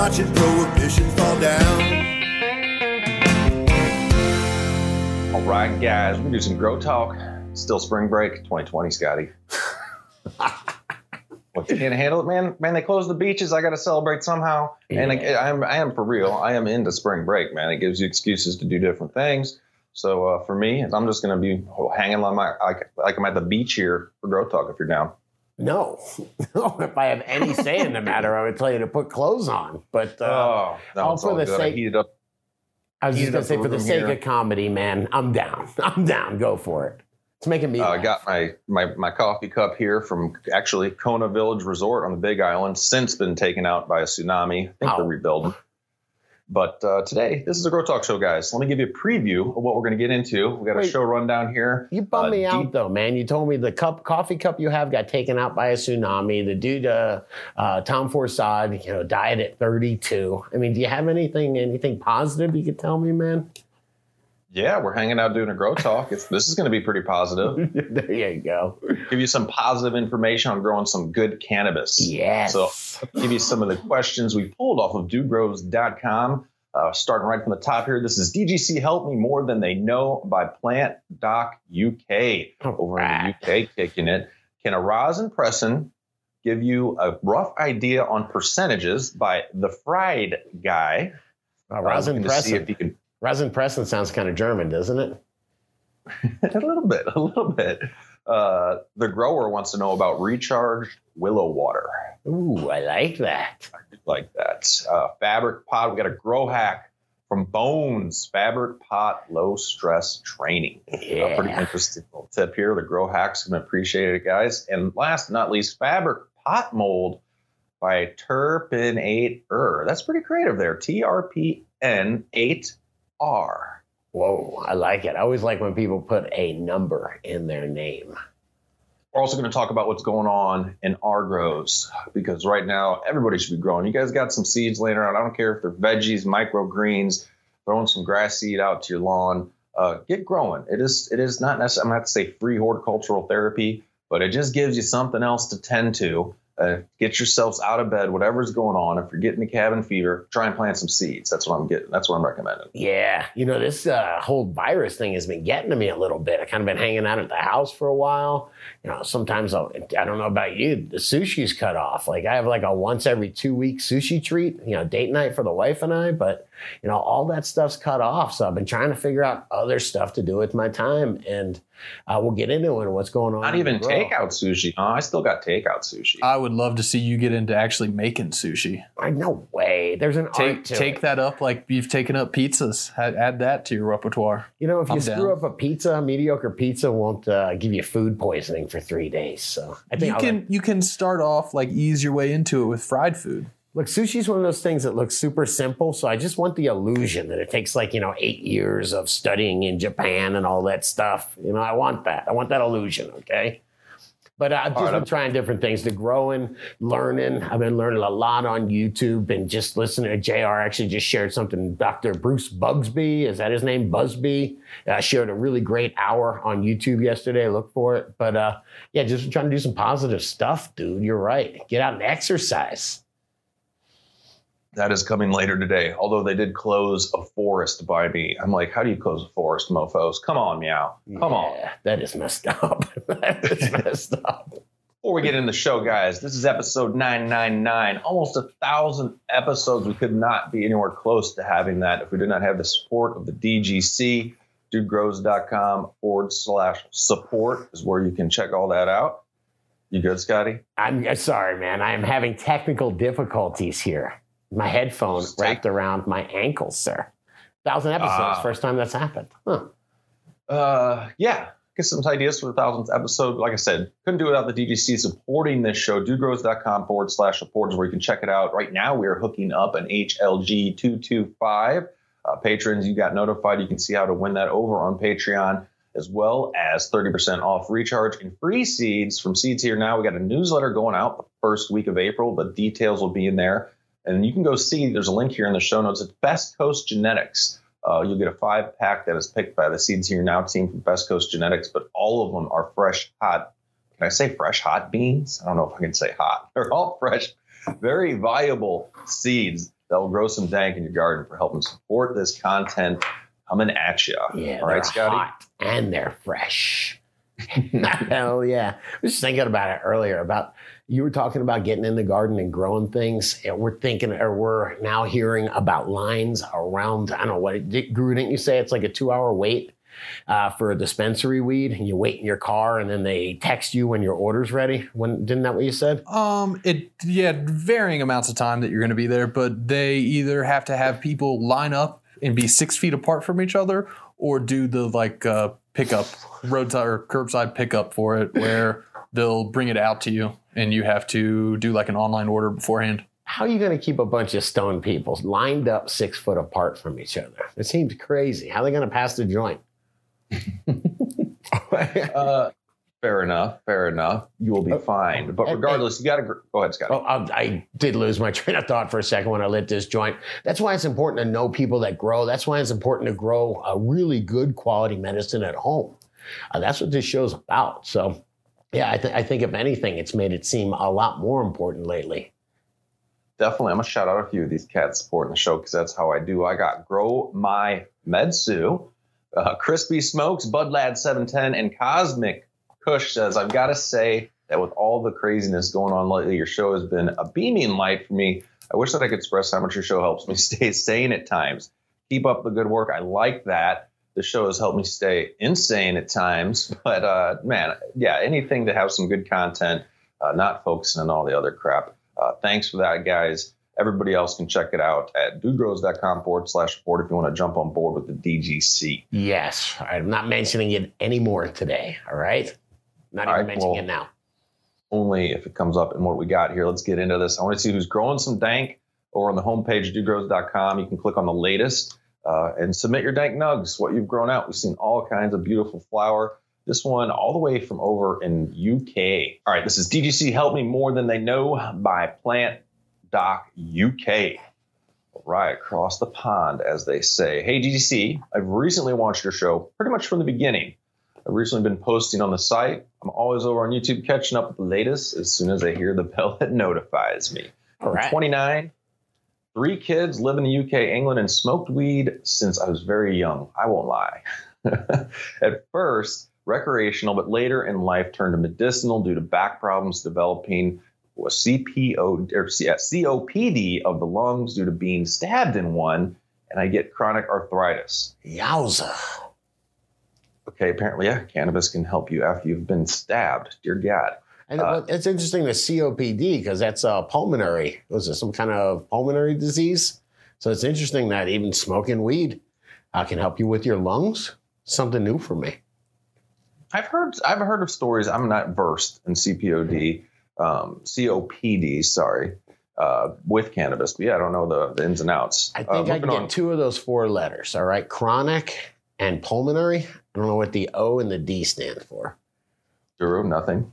watching prohibition fall down. All right, guys, we're gonna do some grow talk. Still spring break 2020, Scotty. What you can't handle it, man. Man, they closed the beaches. I got to celebrate somehow. And I, I'm, I am for real. I am into spring break, man. It gives you excuses to do different things. So uh, for me, I'm just to be hanging on my like, like I'm at the beach here for Grow Talk. If you're down, No, no. If I have any say in the matter, I would tell you to put clothes on. But uh, oh, no, all for the good. I sake- heated up. I was just gonna say, for the sake here. of comedy, man, I'm down. I'm down. Go for it. It's making me. Uh, I got my, my my coffee cup here from actually Kona Village Resort on the Big Island. Since been taken out by a tsunami. I think Oh. they're rebuilding. But uh, today, this is a Grow Talk show, guys. Let me give you a preview of what we're going to get into. We got a show rundown here. You bummed Uh, me out deep- though, man. You told me the cup, coffee cup you have got taken out by a tsunami. The dude, uh, uh, Tom Forsad, you know, died at 32. I mean, do you have anything, anything positive you could tell me, man? Yeah, we're hanging out doing a Grow Talk. It's, this is going to be pretty positive. there you go. give you some positive information on growing some good cannabis. Yes. So give you some of the questions we pulled off of dudegrows.com. Uh, starting right from the top here, this is DGC Help Me More Than They Know by Plant Doc UK. Over in the UK, kicking it. Can a rosin pressin give you a rough idea on percentages by the Fried Guy? Uh, Rosin to see if you can Resin Preston sounds kind of German, doesn't it? a little bit, a little bit. Uh, the grower wants to know about recharged willow water. Ooh, I like that. I like that. Uh, fabric pot. We got a grow hack from Bones Fabric Pot Low Stress Training. Yeah. Pretty interesting little tip here. The grow hack's gonna appreciate it, guys. And last but not least, fabric pot mold by Turpin 8 er That's pretty creative there. T R P N 8 R. Whoa, I like it. I always like when people put a number in their name. We're also going to talk about what's going on in our groves because right now everybody should be growing. You guys got some seeds laying around. I don't care if they're veggies, microgreens, throwing some grass seed out to your lawn. Uh, get growing. It is it is not necessarily I'm not to say free horticultural therapy, but it just gives you something else to tend to uh, get yourselves out of bed, whatever's going on. If you're getting the cabin fever, try and plant some seeds. That's what I'm getting. That's what I'm recommending. Yeah, you know, this uh, whole virus thing has been getting to me a little bit. I kind of been hanging out at the house for a while. You know, sometimes I'll, I don't know about you, the sushi's cut off. Like I have like a once every two week sushi treat, you know, date night for the wife and I, but you know, all that stuff's cut off. So I've been trying to figure out other stuff to do with my time and uh, we'll get into it and what's going on. Not even takeout sushi. Huh? I still got takeout sushi. I would love to see you get into actually making sushi. Like, no way. There's an Take art to take it. that up like you've taken up pizzas. Add, add that to your repertoire. You know, if you I'm screw down. up a pizza, a mediocre pizza won't uh, give you food poisoning for three days. So I think You I'll can you can start off like ease your way into it with fried food. Look, sushi's one of those things that looks super simple. So I just want the illusion that it takes like, you know, eight years of studying in Japan and all that stuff. You know, I want that. I want that illusion, okay? But I've just right, been trying different things to growing, learning. I've been learning a lot on YouTube and just listening to JR actually just shared something. Dr. Bruce Bugbee, is that his name? Bugbee. Uh, shared a really great hour on YouTube yesterday. Look for it. But uh, yeah, just trying to do some positive stuff, dude. You're right. Get out and exercise. That is coming later today. Although they did close a forest by me. I'm like, how do you close a forest, mofos? Come on, meow. Come on. Yeah, That is messed up. that is messed up. Before we get in the show, guys, this is episode 999. Almost a thousand episodes. We could not be anywhere close to having that if we did not have the support of the DGC. Dudegrows.com forward slash support is where you can check all that out. You good, Scotty? I'm uh, sorry, man. I am having technical difficulties here. My headphone wrapped around my ankles, sir. Thousand episodes, Ah. first time that's happened. Huh. Uh, yeah. Get some ideas for the thousandth episode. Like I said, couldn't do it without the DGC supporting this show. Dudegrows.com forward slash support is where you can check it out. Right now, we are hooking up an HLG 225. Uh, patrons, you got notified. You can see how to win that over on Patreon, as well as 30% off recharge and free seeds from Seeds Here Now. We got a newsletter going out the first week of April. The details will be in there. And you can go see, there's a link here in the show notes. It's Best Coast Genetics. Uh, you'll get a five pack that is picked by the Seeds Here Now team from Best Coast Genetics, but all of them are fresh, hot. Can I say fresh, hot beans? I don't know if I can say hot. They're all fresh, very viable seeds that will grow some dank in your garden for helping support this content coming at you. Yeah, All they're Scotty? hot and they're fresh. Hell yeah! I was just thinking about it earlier. About you were talking about getting in the garden and growing things. And we're thinking, or we're now hearing about lines around. I don't know what Guru. Didn't you say it's like a two-hour wait uh, for a dispensary weed? And you wait in your car, and then they text you when your order's ready. When didn't that what you said? Um, it yeah, varying amounts of time that you're going to be there, but they either have to have people line up and be six feet apart from each other, or do the like uh, pickup roadside or curbside pickup for it, where they'll bring it out to you and you have to do like an online order beforehand. How are you going to keep a bunch of stone people lined up six foot apart from each other? It seems crazy. How are they going to pass the joint? Uh, fair enough. Fair enough. You will be Uh, fine. But and- regardless, you got to go ahead, Scotty. Oh, I, I did lose my train of thought for a second when I lit this joint. That's why it's important to know people that grow. That's why it's important to grow a really good quality medicine at home. Uh, that's what this show's about. So, yeah, I, th- I think if anything, it's made it seem a lot more important lately. Definitely. I'm to shout out a few of these cats supporting the show because that's how I do. I got Grow My Medsu, uh, Crispy Smokes, Bud Lad 710, and Cosmic Kush says, I've got to say that with all the craziness going on lately, your show has been a beaming light for me. I wish that I could express how much your show helps me stay sane at times. Keep up the good work. I like that. The show has helped me stay insane at times. But uh, man, yeah, anything to have some good content, uh, not focusing on all the other crap. Uh, thanks for that, guys. Everybody else can check it out at dudegrows.com forward slash support if you want to jump on board with the DGC. Yes, I'm not mentioning it anymore today. All right, not All even right, mentioning well- it now. Only if it comes up in what we got here. Let's get into this. I want to see who's growing some dank over on the homepage, dudegrows.com. You can click on the latest uh, and submit your dank nugs, what you've grown out. We've seen all kinds of beautiful flower. This one all the way from over in UK. All right, this is DGC Help Me More Than They Know by Plant Doc UK. Right across the pond, as they say. Hey, DGC, I've recently watched your show pretty much from the beginning. I've recently been posting on the site. I'm always over on YouTube catching up with the latest as soon as I hear the bell that notifies me. All 29, three kids, live in the UK, England, and smoked weed since I was very young. I won't lie. At first, recreational, but later in life turned to medicinal due to back problems developing was CPO or COPD of the lungs due to being stabbed in one, and I get chronic arthritis. Yowza. Okay, apparently, yeah, cannabis can help you after you've been stabbed. Dear God. And Uh, it's interesting the COPD because that's uh, pulmonary. Was it some kind of pulmonary disease? So it's interesting that even smoking weed uh, can help you with your lungs. Something new for me. I've heard I've heard of stories. I'm not versed in CPOD, um, COPD. Sorry, uh, with cannabis, but yeah, I don't know the, the ins and outs. I Uh, think I can get on. two of those four letters. All right, chronic and pulmonary. I don't know what the O and the D stand for. Duro, nothing.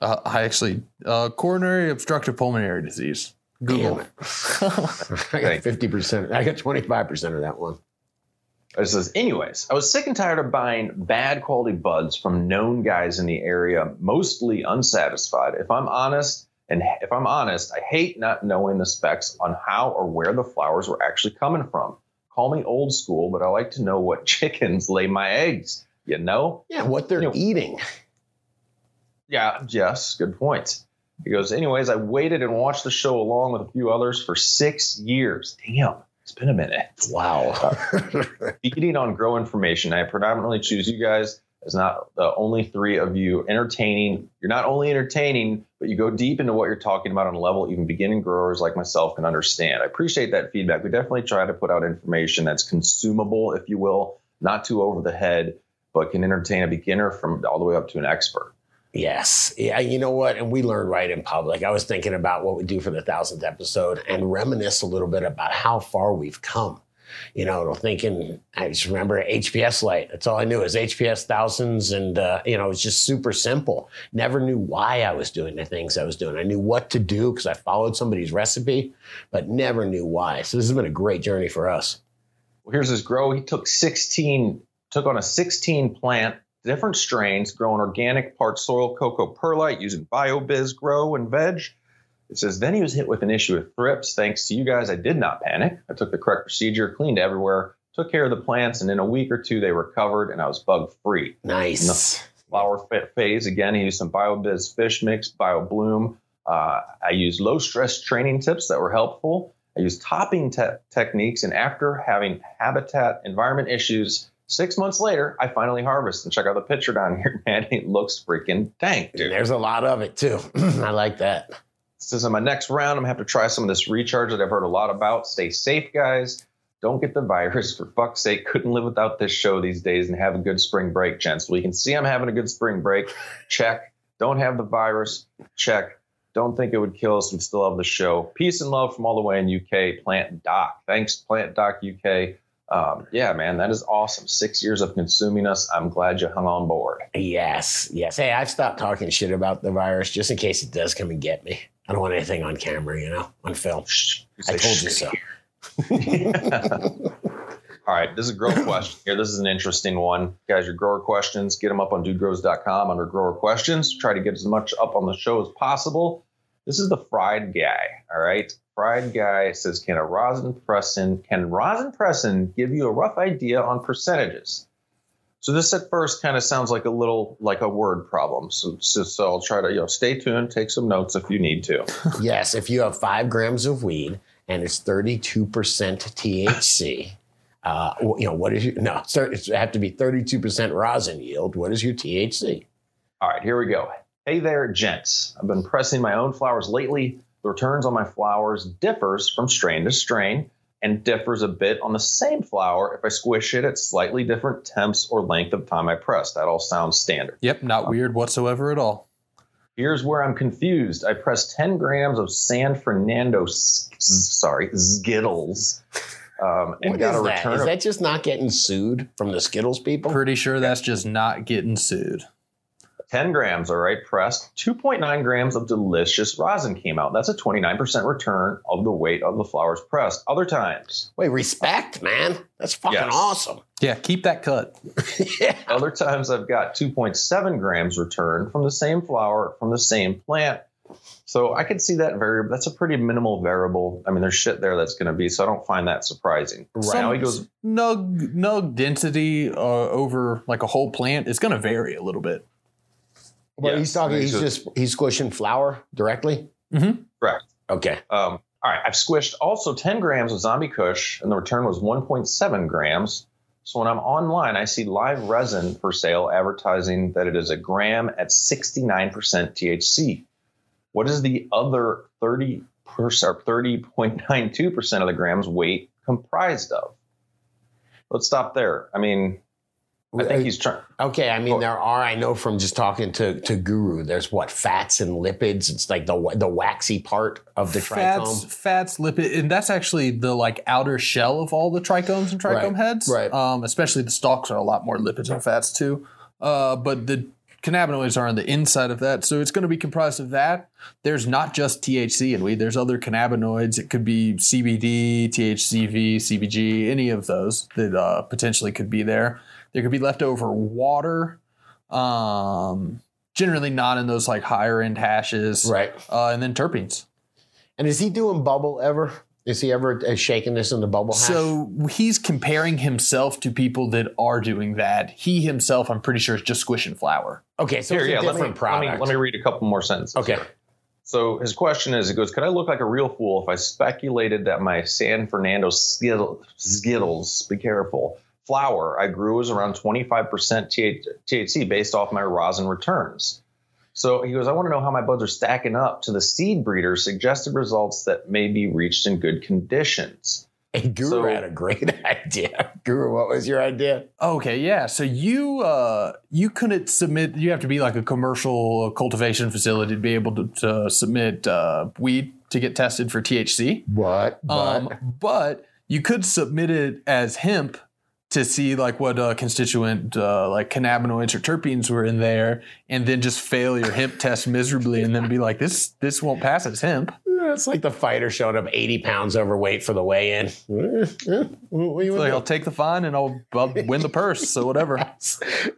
Uh, I actually uh, coronary obstructive pulmonary disease. Google. Damn it. I got fifty percent. I got twenty five percent of that one. It says, anyways, I was sick and tired of buying bad quality buds from known guys in the area, mostly unsatisfied. If I'm honest, and if I'm honest, I hate not knowing the specs on how or where the flowers were actually coming from. Call me old school, but I like to know what chickens lay my eggs. You know? Yeah, what they're You know- eating. Yeah, yes, good point. He goes, anyways, I waited and watched the show along with a few others for six years. Damn, it's been a minute. Wow. Feeding on grow information, I predominantly choose you guys as not the only three of you entertaining. You're not only entertaining, but you go deep into what you're talking about on a level even beginning growers like myself can understand. I appreciate that feedback. We definitely try to put out information that's consumable, if you will, not too over the head, but can entertain a beginner from all the way up to an expert. Yes. Yeah. You know what? And we learn right in public. I was thinking about what we do for the thousandth episode and reminisce a little bit about how far we've come. You know, thinking, I just remember HPS light. That's all I knew is HPS thousands. And, uh, you know, it was just super simple. Never knew why I was doing the things I was doing. I knew what to do because I followed somebody's recipe, but never knew why. So this has been a great journey for us. Well, here's his grow. He took 16, took on a 16 plant, different strains, growing organic part soil coco perlite using BioBizz grow and veg. It says, then he was hit with an issue with thrips. Thanks to you guys, I did not panic. I took the correct procedure, cleaned everywhere, took care of the plants, and in a week or two, they recovered and I was bug free. Nice. Flower phase, again, he used some BioBizz fish mix, BioBloom. Uh, I used low stress training tips that were helpful. I used topping te- techniques, and after having habitat environment issues, six months later, I finally harvest. And check out the picture down here, man. It looks freaking dank, dude. there's a lot of it too. I like that. Says in my next round, I'm gonna have to try some of this recharge that I've heard a lot about. Stay safe, guys. Don't get the virus. For fuck's sake, couldn't live without this show these days and have a good spring break, gents. Well, you can see I'm having a good spring break. Check. Don't have the virus. Check. Don't think it would kill us. We still have the show. Peace and love from all the way in UK. Plant Doc. Thanks, Plant Doc UK. Um, yeah, man, that is awesome. Six years of consuming us. I'm glad you hung on board. Yes, yes. Hey, I've stopped talking shit about the virus just in case it does come and get me. I don't want anything on camera, you know, on film. Shh. I told you so. All right, this is a grower question here. This is an interesting one. Guys, your grower questions, get them up on dudegrows.com under grower questions. Try to get as much up on the show as possible. This is the fried guy. All right. Fried guy says, Can a rosin pressin, can rosin pressin give you a rough idea on percentages? So this at first kind of sounds like a little like a word problem. So, so, so I'll try to, you know, stay tuned, take some notes if you need to. yes, if you have five grams of weed and it's 32% THC, uh, you know, what is your, no, it's have to be 32% rosin yield. What is your THC? All right, here we go. Hey there, gents. I've been pressing my own flowers lately. The returns on my flowers differs from strain to strain and differs a bit on the same flower if I squish it at slightly different temps or length of time I press. That all sounds standard. Yep, not weird whatsoever at all. Here's where I'm confused. I pressed 10 grams of San Fernando, s- s- sorry, Skittles, um, and What got is a return Is of that just not getting sued from the Skittles people? Pretty sure that's just not getting sued. 10 grams, all right, pressed. 2.9 grams of delicious rosin came out. That's a 29% return of the weight of the flowers pressed. Other times, Wait, respect, man. That's fucking Yes. awesome. Yeah, keep that cut. yeah. other times I've got 2.7 grams return from the same flower from the same plant. So I could see that variable. That's a pretty minimal variable. I mean, there's shit there that's going to be, so I don't find that surprising. Right. Now he goes, nug nug density uh, over like a whole plant is going to vary a little bit. Well, Yeah. he's talking. I mean, He's so- just he's squishing flour directly. Mm-hmm. correct. Okay. Um, all right, I've squished also 10 grams of Zombie Kush, and the return was 1.7 grams. So when I'm online, I see live resin for sale advertising that it is a gram at 69% THC. What is the other 30 or 30.92% of the grams weight comprised of? Let's stop there. I mean, I think he's trying. Okay, I mean there are. I know from just talking to to Guru. There's what fats and lipids. It's like the the waxy part of the trichomes fats, trichome. fats, lipid, and that's actually the like outer shell of all the trichomes and trichome Right, heads. right. Um, especially the stalks are a lot more lipids and fats too. Uh, but the cannabinoids are on the inside of that, so it's going to be comprised of that. There's not just THC in weed. There's other cannabinoids. It could be CBD, THCV, CBG, any of those that uh, potentially could be there. There could be leftover water. Um, generally not in those like higher end hashes Right. uh, and then terpenes. And is he doing bubble ever? Is he ever uh, shaking this in the bubble hash? So he's comparing himself to people that are doing that. He himself, I'm pretty sure, is just squishing flour. okay, so Here, yeah, let me, different let, me, product. let me read a couple more sentences. okay. here. So his question is, he goes, could I look like a real fool if I speculated that my San Fernando Skittle- Skittles, be careful, flour I grew was around 25% THC based off my rosin returns? So he goes, I want to know how my buds are stacking up to the seed breeder's suggested results that may be reached in good conditions. Hey, Guru So- had a great idea. Guru, what was your idea? Okay, yeah. So you uh, you couldn't submit. You have to be like a commercial cultivation facility to be able to, to submit uh, weed to get tested for THC. What? Um, but you could submit it as hemp to see like what uh, constituent uh, like cannabinoids or terpenes were in there, and then just fail your hemp test miserably, and then be like, this this won't pass as hemp. it's like the fighter showed up 80 pounds overweight for the weigh-in. What do you So want I'll take the fine and I'll, I'll win the purse. So whatever.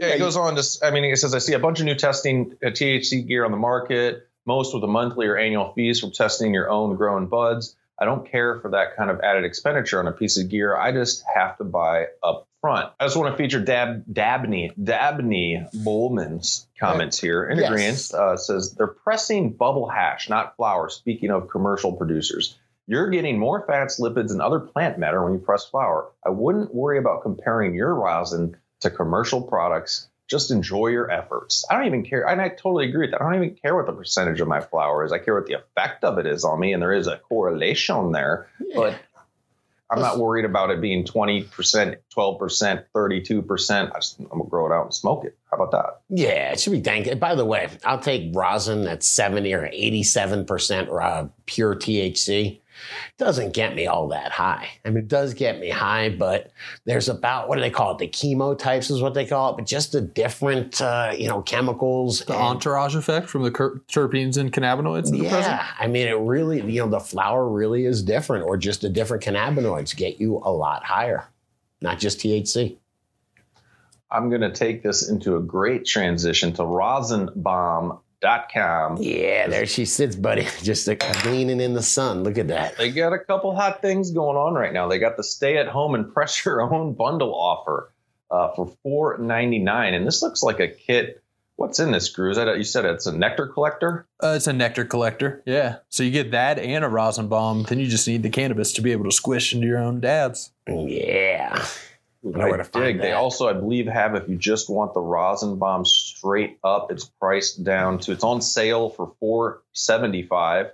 Yeah, he goes on to, I mean, it says, I see a bunch of new testing uh, THC gear on the market. most with a monthly or annual fees for testing your own grown buds. I don't care for that kind of added expenditure on a piece of gear. I just have to buy up front. I just want to feature Dab Dabney Dabney Bowman's comments here. In Yes. agreement, uh, says they're pressing bubble hash, not flour. Speaking of commercial producers, you're getting more fats, lipids, and other plant matter when you press flour. I wouldn't worry about comparing your rosin to commercial products. Just enjoy your efforts. I don't even care. And I totally agree with that. I don't even care what the percentage of my flower is. I care what the effect of it is on me, and there is a correlation there. But I'm not worried about it being 20%, 12%, 32%. I just, I'm going to grow it out and smoke it. How about that? Yeah, it should be dang. By the way, I'll take rosin that's 70 or 87% uh, pure THC. Doesn't get me all that high. I mean, it does get me high, but there's about, what do they call it? The chemo types is what they call it, but just the different, uh, you know, chemicals. The and- entourage effect from the cur- terpenes and cannabinoids in the present. yeah, I mean, it really, you know, the flower really is different, or just the different cannabinoids get you a lot higher, not just THC. I'm going to take this into a great transition to rosinbomb.com. Yeah, there she sits, buddy, just like gleaning in the sun. Look at that. They got a couple hot things going on right now. They got the stay at home and press your own bundle offer uh, for $4.99. And this looks like a kit. What's in this, Drew? Is that a, you said it's a nectar collector? Uh, it's a nectar collector. Yeah. So you get that and a rosin bomb. Then you just need the cannabis to be able to squish into your own dabs. Yeah. Know where to find dig. They also, I believe, have if you just want the rosin bomb straight up, it's priced down to it's on sale for four seventy five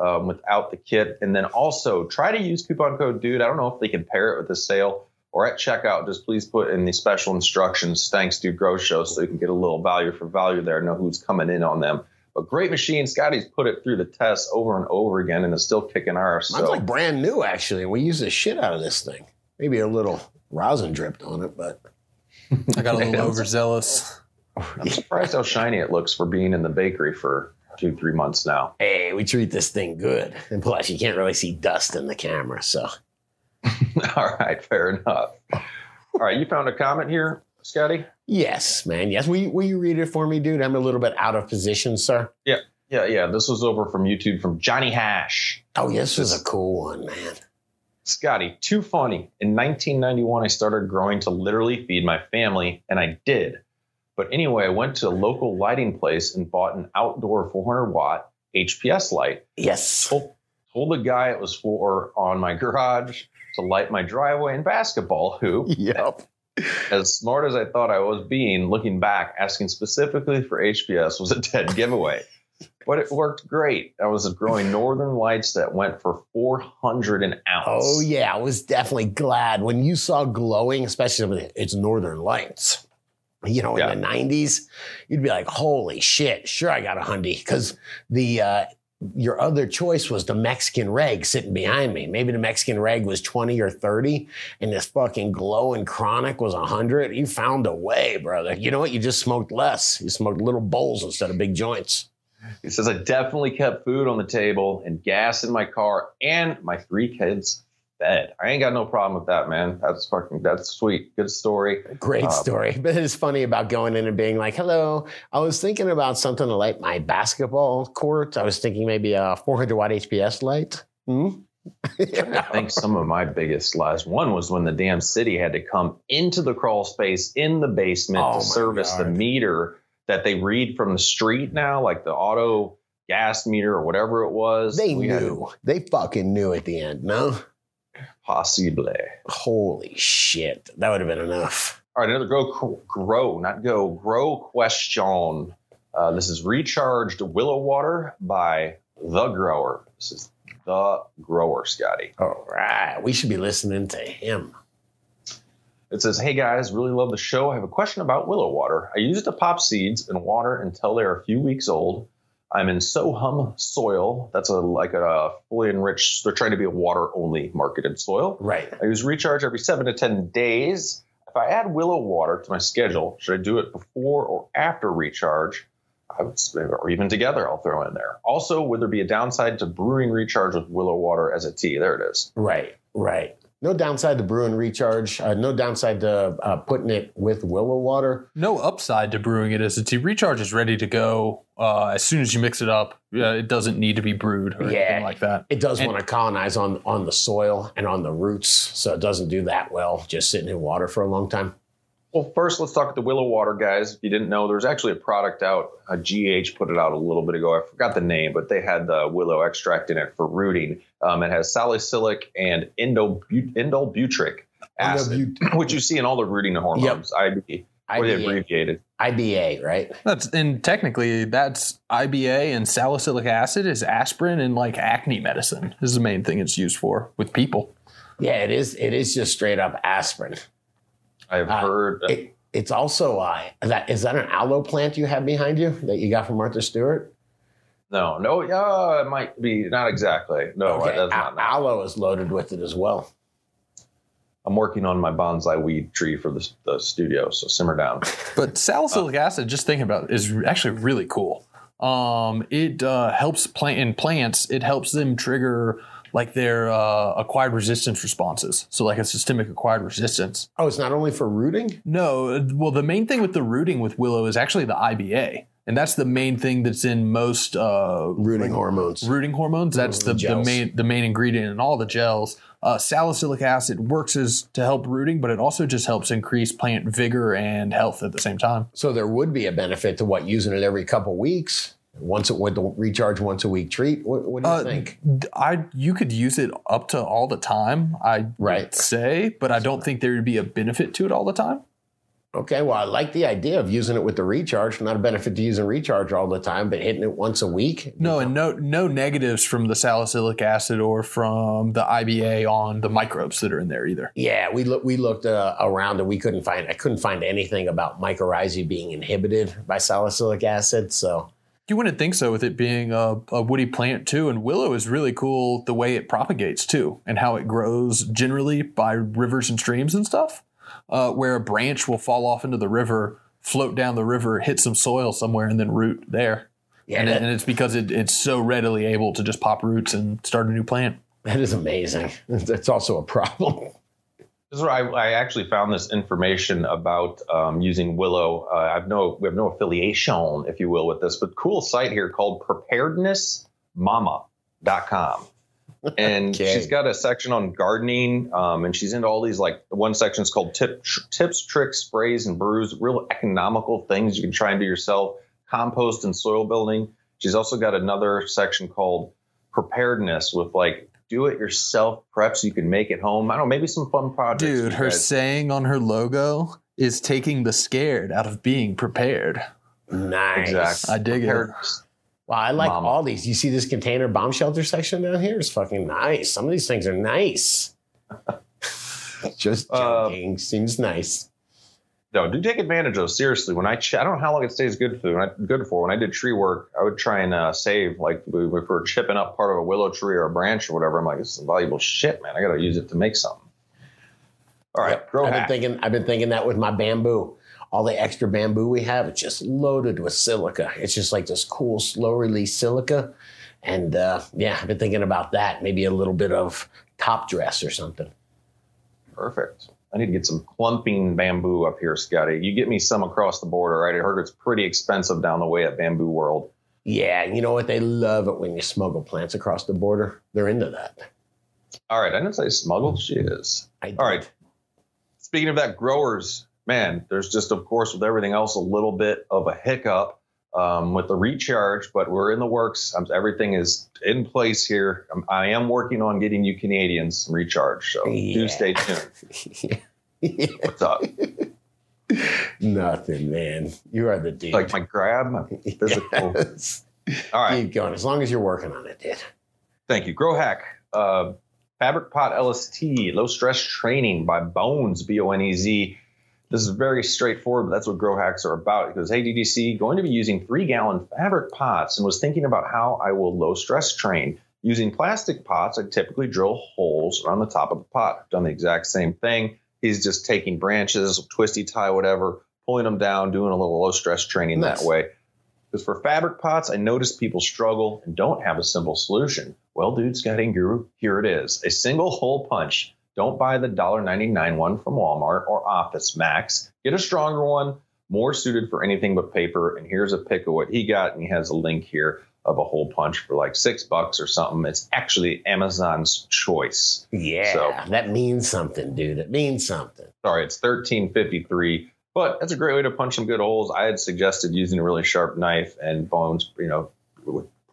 um, without the kit. And then also try to use coupon code dude. I don't know if they can pair it with the sale or at checkout. Just please put in the special instructions. Thanks, dude. Grow show, so you can get a little value for value there. Know who's coming in on them. But great machine. Scotty's put it through the test over and over again, and it's still kicking ours. Mine's So like brand new, actually. We use the shit out of this thing. Maybe a little rosin dripped on it, but I got a little overzealous. Oh, I'm surprised how shiny it looks for being in the bakery for two, three months now. hey, we treat this thing good. And plus, you can't really see dust in the camera. So, All right, fair enough. All right, you found a comment here, Scotty? yes, man. Yes. Will you, will you read it for me, dude? I'm a little bit out of position, sir. Yeah, yeah, yeah. This was over from YouTube from Johnny Hash. Oh, yes, this was a cool one, man. Scotty, too funny. In 1991, I started growing to literally feed my family, and I did. But anyway, I went to a local lighting place and bought an outdoor 400 watt HPS light. Yes. Told, told the guy it was for on my garage to light my driveway and basketball hoop. Yep. As smart as I thought I was being, looking back, asking specifically for HPS was a dead giveaway. But it worked great. I was growing Northern Lights that went for 400 an ounce. Oh, yeah. I was definitely glad when you saw glowing, especially when its Northern Lights. You know, in Yeah. the 90s, you'd be like, holy shit, sure, I got a Hyundai. Because the, uh, your other choice was the Mexican reg sitting behind me. Maybe the Mexican reg was 20 or 30 and this fucking glowing chronic was 100. You found a way, brother. You know what? You just smoked less. You smoked little bowls instead of big joints. He says, I definitely kept food on the table and gas in my car and my three kids fed. I ain't got no problem with that, man. That's fucking, that's sweet. Good story. Great Um, story. But it's funny about going in and being like, hello, I was thinking about something to light my basketball court. I was thinking maybe a 400 watt HPS light. Hmm? I think some of my biggest lies. One was when the damn city had to come into the crawl space in the basement Oh to service the meter that they read from the street now, like the auto gas meter or whatever it was. They We had knew. They fucking knew at the end, no? Possible. Holy shit. That would have been enough. All right, another grow, grow, not go, grow question. Uh, this is Recharged Willow Water by The Grower. This is The Grower, Scotty. All right. We should be listening to him. It says, Hey guys, really love the show. I have a question about willow water. I use it to pop seeds in water until they are a few weeks old. I'm in Sohum soil. That's a like a fully enriched, they're trying to be a water only marketed soil. Right. I use recharge every seven to 10 days. If I add willow water to my schedule, should I do it before or after recharge? I would say, or even together, I'll throw in there. Also, would there be a downside to brewing recharge with willow water as a tea? There it is. Right. Right. No downside to brewing recharge. Uh, no downside to uh, putting it with willow water. No upside to brewing it it is its recharge is ready to go uh, as soon as you mix it up. Uh, it doesn't need to be brewed or Yeah. anything like that. It does And- want to colonize on on the soil and on the roots, so it doesn't do that well just sitting in water for a long time. Well, first, let's talk to the Willow Water guys. If you didn't know, there's actually a product out. Uh, GH put it out a little bit ago. I forgot the name, but they had the willow extract in it for rooting. Um, it has salicylic and indolbu- indolbutric acid, which you see in all the rooting hormones. IB, or they IBA, abbreviated. IBA, right? That's and technically that's IBA and salicylic acid is aspirin and like acne medicine is the main thing it's used for with people. Yeah, it is. It is just straight up aspirin. I've Uh, heard. It, it's also uh, that is that an aloe plant you have behind you that you got from Martha Stewart? No, no, yeah, it might be not exactly. No, Okay, that's a- not. aloe is loaded with it as well. I'm working on my bonsai weed tree for the, the studio, so simmer down. But salicylic acid, just thinking about it, is actually really cool. Um, it uh, helps plant in plants. It helps them trigger like their uh, acquired resistance responses. So like a systemic acquired resistance. Oh, it's not only for rooting. No, uh, well, the main thing with the rooting with willow is actually the IBA, and that's the main thing that's in most uh, Rooting hormones. rooting hormones. That's Mm, the, the main the main ingredient in all the gels. Uh, salicylic acid works as to help rooting, but it also just helps increase plant vigor and health at the same time. So there would be a benefit to what using it every couple weeks. Once it would recharge once a week treat. What, what do you Uh, think? I you could use it up to all the time. I Right. say, but I don't think there would be a benefit to it all the time. Okay, well, I like the idea of using it with the recharge. Not a benefit to using recharge all the time, but hitting it once a week. No, and no no negatives from the salicylic acid or from the IBA on the microbes that are in there either. Yeah, we look, we looked uh, around and we couldn't find I couldn't find anything about mycorrhizae being inhibited by salicylic acid. So You wouldn't think so with it being a, a woody plant too. And willow is really cool the way it propagates too, and how it grows generally by rivers and streams and stuff. Uh, where a branch will fall off into the river, float down the river, hit some soil somewhere, and then root there. yeah, and, that, it, and it's because it, it's so readily able to just pop roots and start a new plant. that is amazing. That's also a problem. This is where I, I actually found this information about um, using Willow. Uh, I've no, we have no affiliation, if you will, with this, but cool site here called preparednessmama.com. And Okay. she's got a section on gardening, um, and she's into all these like one section is called tip, tr- tips, tricks, sprays, and brews, real economical things you can try and do yourself, compost and soil building. She's also got another section called preparedness with like do it yourself preps you can make at home. I don't know, maybe some fun projects. Dude, her guys. saying on her logo is taking the scared out of being prepared. Nice. Exactly. I dig it. Wow, I like all these. You see this container bomb shelter section down here? It's fucking nice. Some of these things are nice. Just Uh, joking. Seems nice. No, do take advantage of. Seriously, when I ch- I don't know how long it stays good for. When I, good for when I did tree work, I would try and uh, save like if we were chipping up part of a willow tree or a branch or whatever. I'm like, it's some valuable shit, man. I got to use it to make something. All right, Yep. I've been thinking. I've been thinking that with my bamboo. All the extra bamboo we have, it's just loaded with silica. It's just like this cool, slow release silica. And uh, yeah, I've been thinking about that. Maybe a little bit of top dress or something. Perfect. I need to get some clumping bamboo up here, Scotty. You get me some across the border, right? I heard it's pretty expensive down the way at Bamboo World. Yeah, you know what? They love it when you smuggle plants across the border. They're into that. All right, I didn't say smuggled. She is. I All right. Speaking of that, growers, man, there's just, of course, with everything else, a little bit of a hiccup um, with the recharge, but we're in the works. Um, everything is in place here. Um, I am working on getting you Canadians some recharge, so Yeah. do stay tuned. What's up? Nothing, man. You are the dude. Like my grab, my physical. Yes. All right. Keep going. As long as you're working on it, dude. Thank you. Grow Hack, uh, Fabric Pot LST, low stress training by Bones, B O N E Z. This is very straightforward, but that's what Grow Hacks are about. It goes, hey, DGC, going to be using three gallon fabric pots and was thinking about how I will low stress train. Using plastic pots, I typically drill holes around the top of the pot. I've done the exact same thing. He's just taking branches, twisty tie, whatever, pulling them down, doing a little low stress training Nice. that way. Because for fabric pots, I notice people struggle and don't have a simple solution. Well, dude, Scotty and Guru, here it is. A single hole punch don't buy the $1.99 one from Walmart or Office Max. Get a stronger one, more suited for anything but paper. And here's a pic of what he got, and he has a link here of a hole punch for like six bucks or something. It's actually Amazon's choice. Yeah, So- that means something, dude. It means something. Sorry, it's 1353. But that's a great way to punch some good holes. I had suggested using a really sharp knife, and Bones, you know,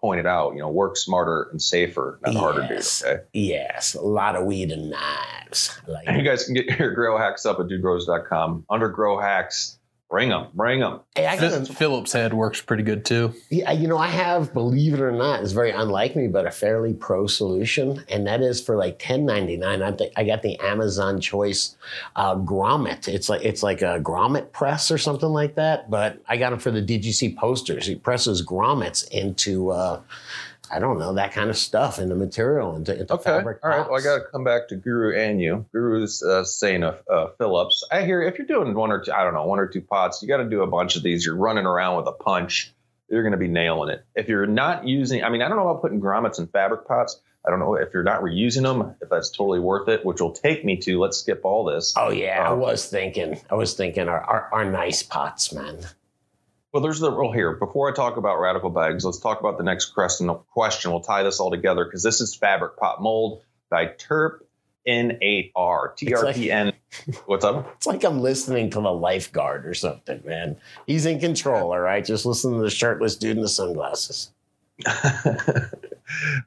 pointed out, you know, work smarter and safer, not harder, dude. Yes. Okay. Yes, a lot of weed and knives. Like And you guys can get your grow hacks up at dudegrows.com. Under grow hacks, bring them, bring them. hey, I Phil- got Phillips head works pretty good too. Yeah, you know, I have, believe it or not, it's very unlike me, but a fairly pro solution, and that is for like ten ninety nine. I think I got the Amazon Choice uh, grommet. It's like it's like a grommet press or something like that. But I got them for the DGC posters. He presses grommets into, uh, I don't know, that kind of stuff into material into, into Okay. fabric. All right. Well, I got to come back to Guru and you. Guru's uh, saying uh, uh, Phillips. I hear if you're doing one or two, I don't know, one or two pots, you got to do a bunch of these. You're running around with a punch. You're going to be nailing it. If you're not using, I mean, I don't know about putting grommets in fabric pots. I don't know if you're not reusing them, if that's totally worth it, which will take me to let's skip all this. Oh yeah, I Um, was thinking. I was thinking our, our, our nice pots, man. Well, there's the rule here. Before I talk about radical bags, let's talk about the next question. Question. We'll tie this all together because this is fabric pot mold by Terp N8R. TRPN. What's up? It's like I'm listening to the lifeguard or something, man. He's in control, all right? Just listen to the shirtless dude in the sunglasses.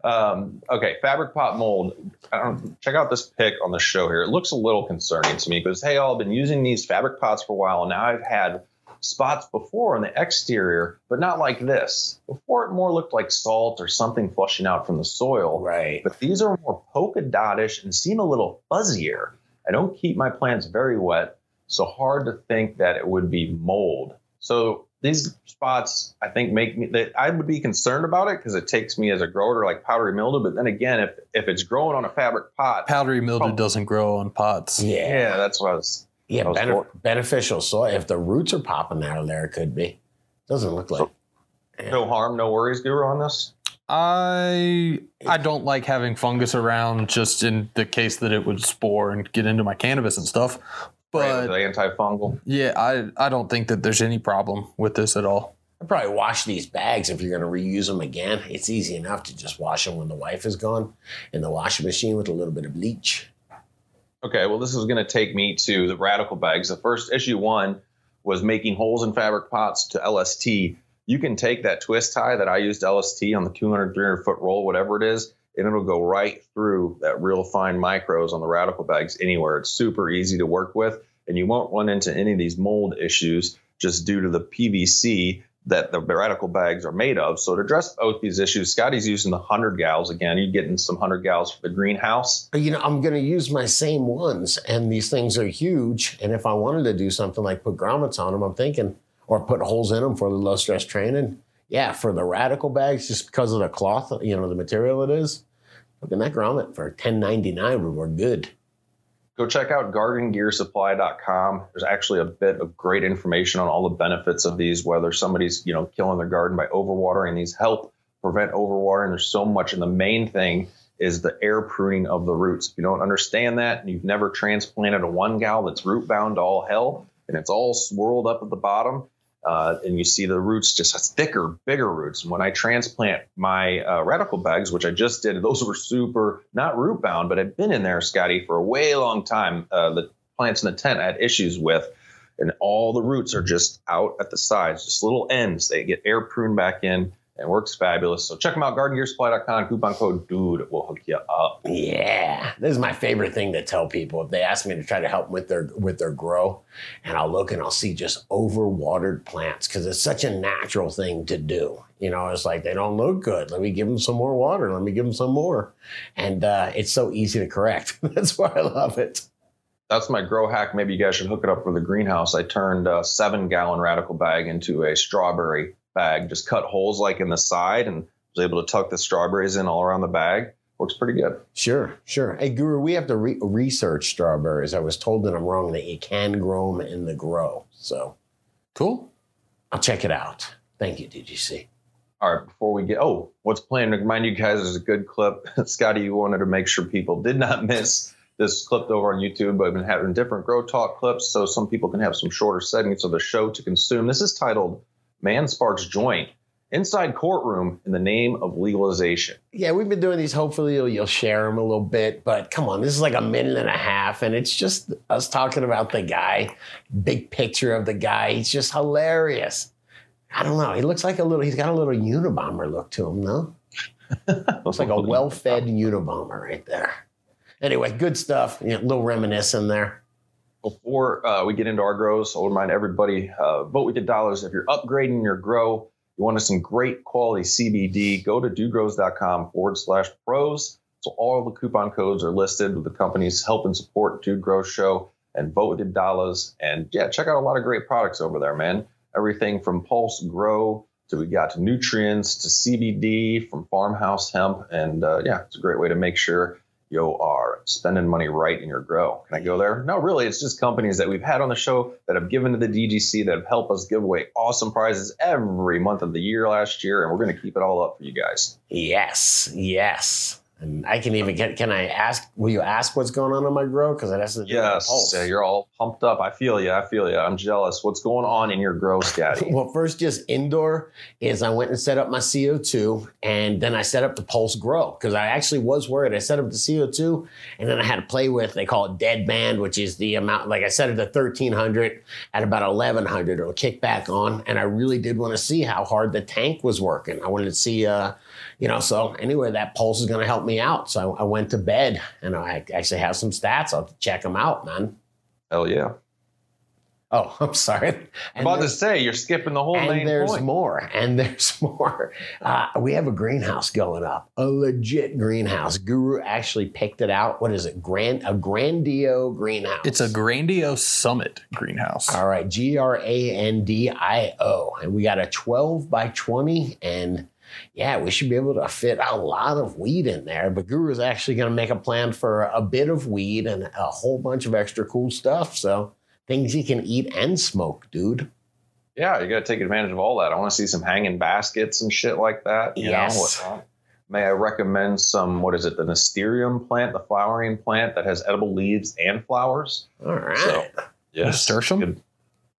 um, okay, fabric pot mold. I don't, check out this pic on the show here. It looks a little concerning to me because hey, all I've been using these fabric pots for a while, and now I've had spots before on the exterior, but not like this. Before it more looked like salt or something flushing out from the soil. Right. But these are more polka dotish and seem a little fuzzier. I don't keep my plants very wet, so hard to think that it would be mold. So these spots, I think, make me that I would be concerned about it because it takes me as a grower to like powdery mildew. But then again, if if it's growing on a fabric pot, Powdery mildew Oh. doesn't grow on pots. Yeah. yeah, that's what I was. Yeah, That was beneficial soil. If the roots are popping out of there, it could be. Doesn't look like. No harm, no worries, Guru, on this. I I don't like having fungus around just in the case that it would spore and get into my cannabis and stuff. Right, But the antifungal. yeah, I I don't think that there's any problem with this at all. I'd probably wash these bags if you're going to reuse them again. It's easy enough to just wash them when the wife is gone in the washing machine with a little bit of bleach. Okay, well, this is going to take me to the radical bags. The first issue one was making holes in fabric pots to LST. You can take that twist tie that I used LST on the 200, 300 foot roll, whatever it is, and it'll go right through that real fine micros on the radical bags anywhere. It's super easy to work with, and you won't run into any of these mold issues just due to the PVC that the radical bags are made of. So to address both these issues, Scotty's using the 100 gals again. You're getting some 100 gals for the greenhouse. you know, I'm going to use my same ones, and these things are huge. And if I wanted to do something like put grommets on them, I'm thinking, or put holes in them for the low stress training. Yeah, for the radical bags, just because of the cloth, you know, the material it is. Look at that grommet for 10.99 would work good. Go check out gardengearsupply.com. There's actually a bit of great information on all the benefits of these, whether somebody's, you know, killing their garden by overwatering. These help prevent overwatering. There's so much. And the main thing is the air pruning of the roots. If you don't understand that and you've never transplanted a one gal that's root bound to all hell and it's all swirled up at the bottom, uh, and you see the roots just thicker, bigger roots. And when I transplant my uh, radical bags, which I just did, those were super not root bound, but had been in there, Scotty, for a way long time. Uh, the plants in the tent I had issues with, and all the roots are just out at the sides, just little ends. They get air pruned back in. And it works fabulous. So check them out, gardengearsupply.com. Coupon code DUDE will hook you up. Yeah, this is my favorite thing to tell people. If they ask me to try to help them with their with their grow, and I'll look and I'll see just overwatered plants because it's such a natural thing to do. You know, it's like they don't look good. Let me give them some more water. Let me give them some more, and uh, it's so easy to correct. That's why I love it. that's my grow hack. Maybe you guys should hook it up for the greenhouse. I turned a seven gallon radical bag into a strawberry bag, just cut holes like in the side and was able to tuck the strawberries in all around the bag. Works pretty good. Sure, sure. Hey, Guru, we have to re- research strawberries. I was told that I'm wrong that you can grow them in the grow, so Cool. I'll check it out. Thank you, DGC. All right, before we get, oh, what's playing? To remind you guys, there's a good clip. Scotty, you wanted to make sure people did not miss this clipped over on YouTube, but I've been having different Grow Talk clips so some people can have some shorter segments of the show to consume. This is titled Man Sparks Joint Inside Courtroom in the Name of Legalization. Yeah, we've been doing these. Hopefully, you'll, you'll share them a little bit. But come on, this is like a minute and a half, and it's just us talking about the guy, big picture of the guy. He's just hilarious. I don't know. He looks like a little. He's got a little Unabomber look to him, no? Looks like a well-fed Unabomber right there. Anyway, good stuff. You know, a little reminiscent there. Before uh, we get into our grows, I'll remind everybody uh, vote with your dollars. If you're upgrading your grow, you want some great quality CBD, go to dudegrows.com forward slash pros. So all the coupon codes are listed with the companies help and support Dude Grow Show and vote with your dollars. And yeah, check out a lot of great products over there, man. Everything from Pulse Grow to we got nutrients to CBD from Farmhouse Hemp. And uh, yeah, it's a great way to make sure you are spending money right in your grow. Can I go there? No, really, it's just companies that we've had on the show that have given to the DGC that have helped us give away awesome prizes every month of the year last year, and we're going to keep it all up for you guys. Yes, yes. And I can even get. Can I ask? Will you ask what's going on in my grow? Because it has to do with the Yes, pulse. yeah, you're all pumped up. I feel you. I feel you. I'm jealous. What's going on in your grow, Scotty? Well, first, just indoor is I went and set up my CO2 and then I set up the Pulse Grow because I actually was worried. I set up the CO2 and then I had to play with, they call it dead band, which is the amount, like I set it to 1300 at about 1100. It'll kick back on. And I really did want to see how hard the tank was working. I wanted to see, uh, you know, so anyway, that pulse is going to help me out. So I, I went to bed and I actually have some stats. I'll check them out, man. Hell yeah. Oh, I'm sorry. I'm about to say you're skipping the whole and main there's point. more, and there's more. Uh, we have a greenhouse going up, a legit greenhouse. Guru actually picked it out. What is it? Grand a Grandio greenhouse. It's a Grandiose Summit greenhouse. all right. G R A N D I O, and we got a 12 by 20, and yeah, we should be able to fit a lot of weed in there. But Guru is actually going to make a plan for a bit of weed and a whole bunch of extra cool stuff. So things you can eat and smoke, dude. Yeah, you got to take advantage of all that. I want to see some hanging baskets and shit like that. You Yes. know. May I recommend some, what is it, the Nesterium plant, the flowering plant that has edible leaves and flowers? All right. So, yes. Nasturtium? Good.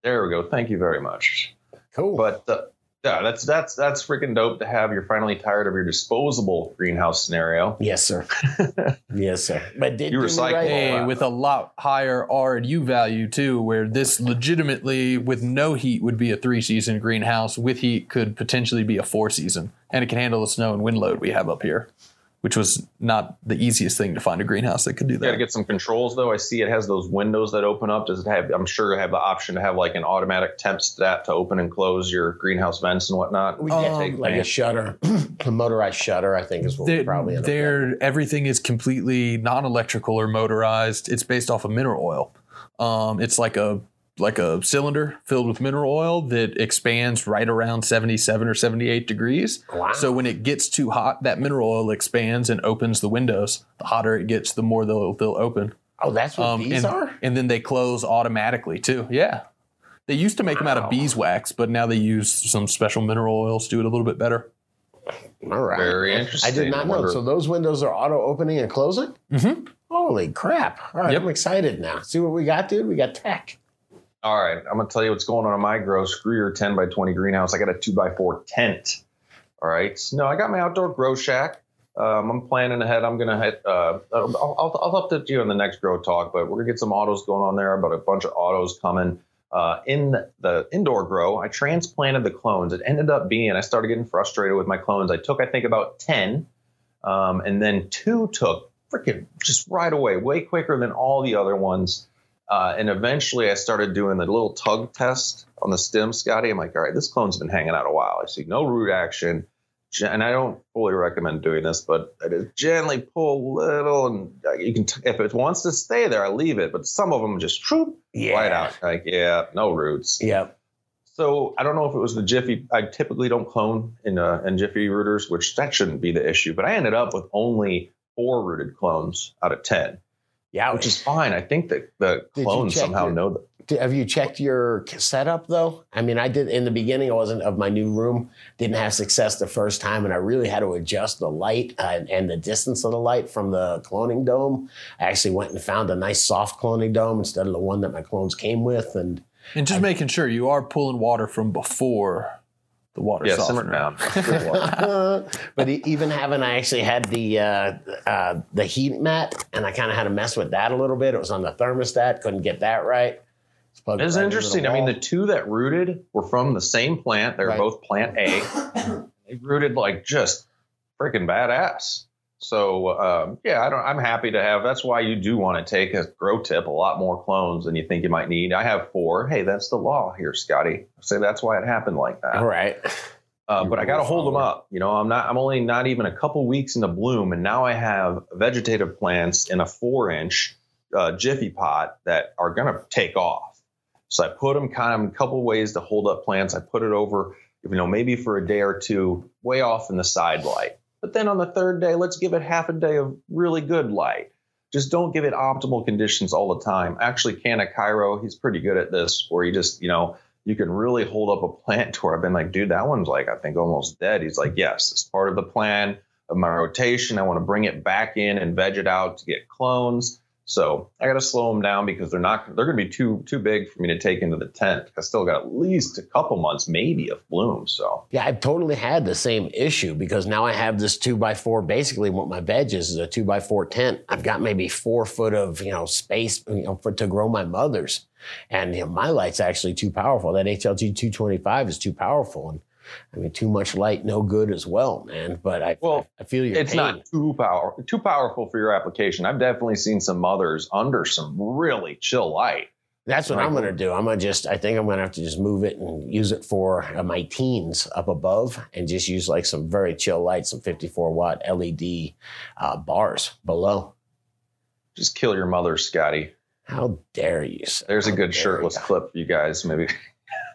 There we go. Thank you very much. cool. But uh, yeah, that's that's that's freaking dope to have. You're finally tired of your disposable greenhouse scenario. Yes, sir. yes, sir. But did You recycle right. Hey, with a lot higher R and U value too, where this legitimately with no heat would be a three season greenhouse. With heat could potentially be a four season, and it can handle the snow and wind load we have up here, which was not the easiest thing to find a greenhouse that could do You got to get some controls though. I see it has those windows that open up. Does it have? I'm sure it have the option to have like an automatic temp stat to open and close your greenhouse vents and whatnot. We Um, get like a shutter, a motorized shutter. I think is what They're, probably end up they're- everything is completely non-electrical or motorized. It's based off of mineral oil. Um, it's like a like a cylinder filled with mineral oil that expands right around 77 or 78 degrees. Wow. So when it gets too hot, that mineral oil expands and opens the windows. The hotter it gets, the more they'll they'll open. Oh, that's what Um, these and, are. and then they close automatically too. Yeah. They used to make them out of beeswax, but now they use some special mineral oils to do it a little bit better. All right. Very interesting. I did not know. So those windows are auto opening and closing. Mm-hmm. Holy crap! All right, Yep. I'm excited now. See what we got, dude. We got tech. All right, I'm gonna tell you what's going on in my grow. Screw your 10 by 20 greenhouse. I got a 2 by 4 tent. All right, no, I got my outdoor grow shack. Um, I'm planning ahead. I'm gonna hit. Uh, I'll, I'll, I'll update you on the next grow talk, but we're gonna get some autos going on there. About a bunch of autos coming. Uh, in the indoor grow, I transplanted the clones. It ended up being I started getting frustrated with my clones. I took I think about 10, um, and then two took freaking just right away, way quicker than all the other ones. Uh, and eventually I started doing the little tug test on the stem, Scotty. I'm like, all right, this clone's been hanging out a while. I see no root action. And I don't fully recommend doing this, but I just gently pull a little, and you can, t- if it wants to stay there, I leave it. But some of them just troop Yeah. right out. Like, yeah, no roots. Yep. So I don't know if it was the Jiffy. I typically don't clone in uh, in Jiffy rooters, which that shouldn't be the issue. But I ended up with only four rooted clones out of ten. Yeah, which is fine. I think that the clones somehow your- know that. Have you checked your setup though? I mean, I did in the beginning. I wasn't of my new room. Didn't have success the first time, and I really had to adjust the light uh, and the distance of the light from the cloning dome. I actually went and found a nice soft cloning dome instead of the one that my clones came with, and And just making sure you are pulling water from before the water Yeah, simmer softener. down. Good but even having I actually had the uh, uh, the heat mat, and I kind of had to mess with that a little bit. It was on the thermostat, couldn't get that right. It It's right interesting. I mean, the two that rooted were from the same plant. They were Right. both plant A. they rooted like just freaking badass. So um, yeah, I don't. I'm happy to have. That's why you do want to take a grow tip a lot more clones than you think you might need. I have four. Hey, that's the law here, Scotty. So that's why it happened like that. All right. Uh, but I got to hold them up. You know, I'm not. I'm only not even a couple weeks into bloom, and now I have vegetative plants in a four inch uh, jiffy pot that are going to take off. So I put them kind of a couple ways to hold up plants. I put it over, you know, maybe for a day or two, way off in the side light. But then on the third day, let's give it half a day of really good light. Just don't give it optimal conditions all the time. Actually, Canna Cairo, he's pretty good at this, where he just, you know, you can really hold up a plant to where I've been like, dude, that one's like, I think almost dead. He's like, yes, it's part of the plan of my rotation. I want to bring it back in and veg it out to get clones. So I got to slow them down because they're not, they're going to be too, too big for me to take into the tent. I still got at least a couple months, maybe of bloom. So Yeah, I've totally had the same issue because now I have this two by four. Basically, what my veg is is a two by four tent. I've got maybe four foot of you know space you know for to grow my mothers, and you know, my light's actually too powerful. That HLG 225 is too powerful, and I mean too much light, no good as well, man. But I Well, I feel your it's pain. not too power too powerful for your application. I've definitely seen some mothers under some really chill light. That's what I'm going to do. I'm going to just, I think I'm going to have to just move it and use it for uh, my teens up above and just use like some very chill lights, some 54 watt LED uh, bars below. Just kill your mother, Scotty. How dare you? Sir? There's a good shirtless you. clip you guys, maybe.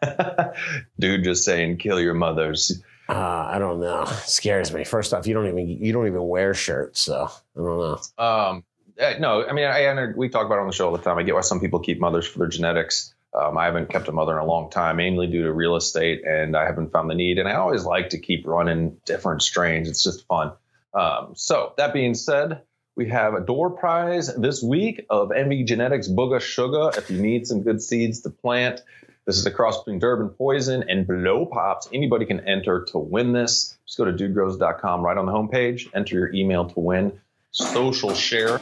Dude just saying kill your mothers. Uh, I don't know. It scares me. First off, you don't even you don't even wear shirts, so I don't know. Um, eh, no, I mean, I, I we talk about it on the show all the time. I get why some people keep mothers for their genetics. Um, I haven't kept a mother in a long time, mainly due to real estate, and I haven't found the need. And I always like to keep running different strains. It's just fun. Um, so that being said, we have a door prize this week of Envy Genetics Booga Sugar. If you need some good seeds to plant, this is a cross between Durban Poison and Blow Pops. Anybody can enter to win this. Just go to dudegrows.com right on the homepage, enter your email to win. Social share,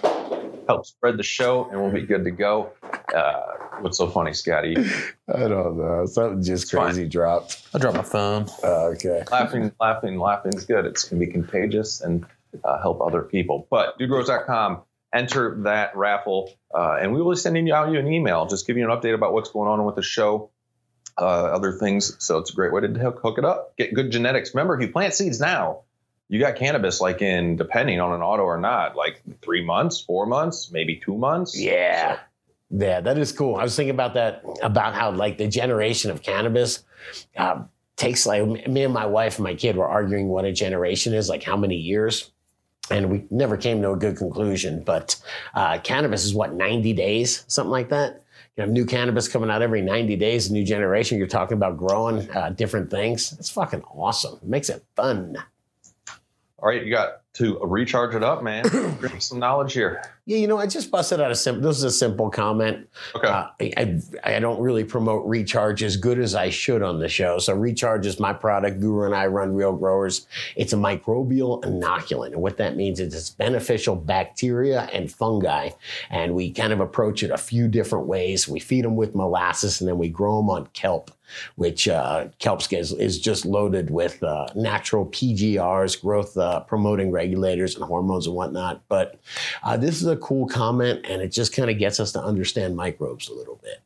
help spread the show, and we'll be good to go. Uh, what's so funny, Scotty? I don't know. Something just It's fine. crazy dropped. I dropped my phone. Uh, okay. laughing, laughing, laughing is good. It's going to be contagious and uh, help other people. But dudegrows.com, enter that raffle, uh, and we will be sending you out you an email, just give you an update about what's going on with the show, uh, other things. So it's a great way to hook, hook it up. Get good genetics. Remember, if you plant seeds now, you got cannabis like in depending on an auto or not, like three months, four months, maybe two months. Yeah. Yeah, that is cool. I was thinking about that, about how like the generation of cannabis uh, takes like me and my wife and my kid were arguing what a generation is, like how many years. And we never came to a good conclusion. But uh, cannabis is what, 90 days, something like that? You have new cannabis coming out every 90 days, a new generation. You're talking about growing uh, different things. It's fucking awesome. It makes it fun. All right, you got to recharge it up, man. Bring some knowledge here. Yeah, you know, I just busted out a simple. This is a simple comment. Okay. Uh, I, I I don't really promote Recharge as good as I should on the show. So Recharge is my product. Guru and I run Real Growers. It's a microbial inoculant, and what that means is it's beneficial bacteria and fungi, and we kind of approach it a few different ways. We feed them with molasses, and then we grow them on kelp, which uh, kelp is, is just loaded with uh, natural PGRs, growth uh, promoting regulators and hormones and whatnot. But uh, this is a cool comment, and it just kind of gets us to understand microbes a little bit.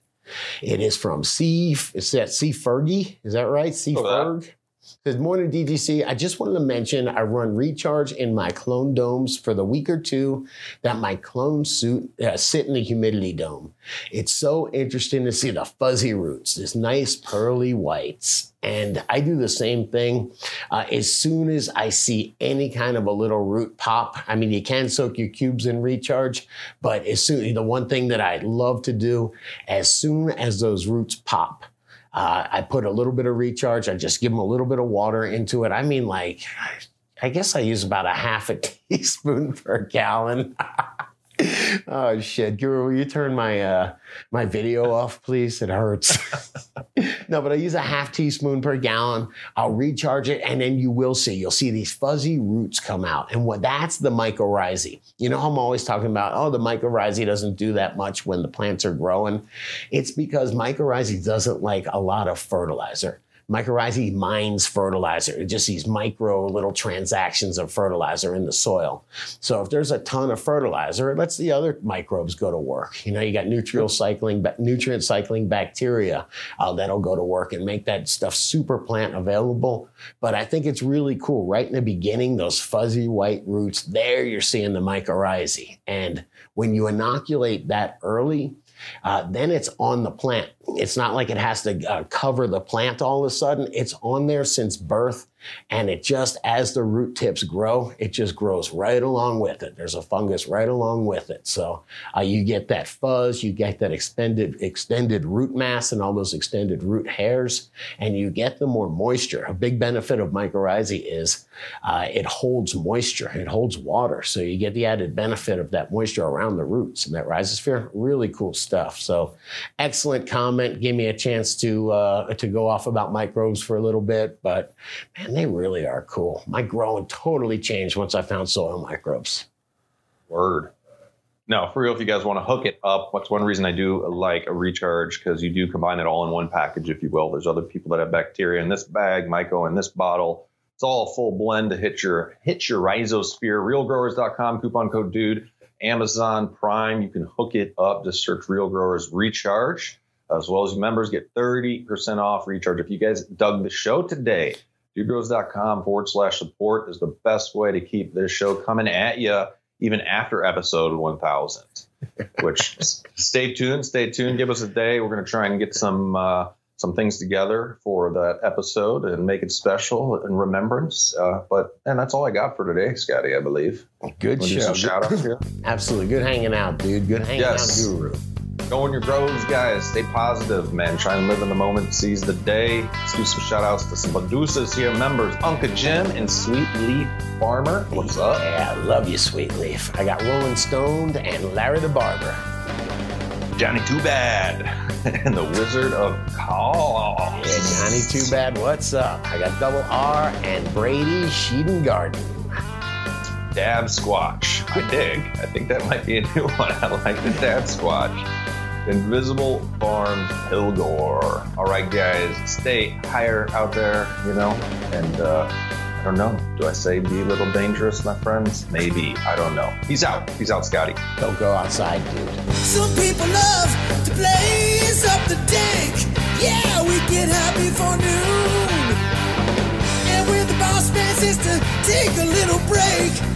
It is from C. It's that C. Fergie. Is that right? C. Oh, Ferg. Good morning, DGC. I just wanted to mention I run recharge in my clone domes for the week or two that my clone suit uh, sit in the humidity dome. It's so interesting to see the fuzzy roots, this nice pearly whites. And I do the same thing. Uh, as soon as I see any kind of a little root pop, I mean, you can soak your cubes in recharge, but as soon, the one thing that I love to do, as soon as those roots pop, uh, I put a little bit of recharge. I just give them a little bit of water into it. I mean, like, I guess I use about a half a teaspoon per gallon. oh shit, Guru, will you turn my uh, my video off, please? It hurts. no, but I use a half teaspoon per gallon. I'll recharge it, and then you will see. You'll see these fuzzy roots come out, and what that's the mycorrhizae. You know, I'm always talking about, oh, the mycorrhizae doesn't do that much when the plants are growing. It's because mycorrhizae doesn't like a lot of fertilizer. Mycorrhizae mines fertilizer, just these micro little transactions of fertilizer in the soil. So if there's a ton of fertilizer, it lets the other microbes go to work. You know, you got nutrient cycling, nutrient cycling bacteria uh, that'll go to work and make that stuff super plant available. But I think it's really cool. Right in the beginning, those fuzzy white roots, there you're seeing the mycorrhizae. And when you inoculate that early, uh, then it's on the plant. It's not like it has to uh, cover the plant all of a sudden. It's on there since birth. And it just, as the root tips grow, it just grows right along with it. There's a fungus right along with it. So uh, you get that fuzz, you get that extended, extended root mass and all those extended root hairs, and you get the more moisture. A big benefit of mycorrhizae is uh, it holds moisture, it holds water. So you get the added benefit of that moisture around the roots and that rhizosphere. Really cool stuff. So excellent comment. Give me a chance to, uh, to go off about microbes for a little bit, but man, they really are cool. My growing totally changed once I found soil microbes. Word. No, for real, if you guys want to hook it up, what's one reason I do like a recharge? Because you do combine it all in one package, if you will. There's other people that have bacteria in this bag, myco in this bottle. It's all a full blend to hit your hit your rhizosphere. Realgrowers.com, coupon code dude. Amazon Prime, you can hook it up. Just search Real Growers Recharge. As well as members get 30% off recharge. If you guys dug the show today, dudegrows.com forward slash support is the best way to keep this show coming at you even after episode 1000 which stay tuned stay tuned. Give us a day. We're going to try and get some uh, some things together for that episode and make it special in remembrance. Uh, but and that's all i got for today scotty i believe. Good show. shout out here? Absolutely. Good hanging out dude. Good hanging yes. out guru Go in your groves, guys. Stay positive, man. Try and live in the moment, seize the day. Let's do some shout outs to some producers here, members Uncle Jim and Sweet Leaf Farmer. What's up? Yeah, I love you, Sweet Leaf. I got Rolling Stoned and Larry the Barber. Johnny Too Bad and the Wizard of Call. Yeah, Johnny Too Bad, what's up? I got Double R and Brady Sheeden Garden. Dab Squatch. I dig. I think that might be a new one. I like the Dab Squatch. Invisible Farms Pilgore. All right, guys, stay higher out there, you know, and uh, I don't know. Do I say be a little dangerous, my friends? Maybe. I don't know. He's out. He's out, Scotty. Don't go outside, dude. Some people love to blaze up the dank. Yeah, we get happy for noon. And when the boss man says to take a little break,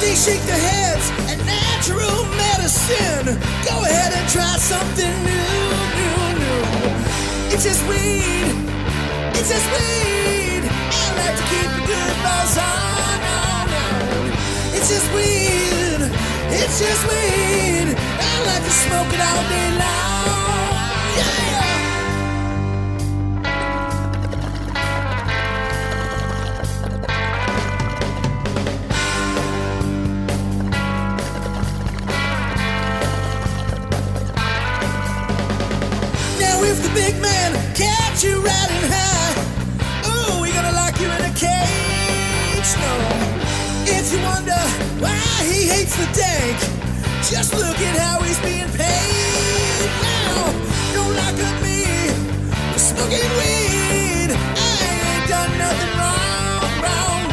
They shake their heads at natural medicine. Go ahead and try something new, new, new. It's just weed. It's just weed. I like to keep a good buzz on, on, on. It's just weed. It's just weed. I like to smoke it all day long. Wonder why he hates the dank. Just look at how he's being paid now. Don't lock up me smoking weed. I ain't done nothing wrong. wrong.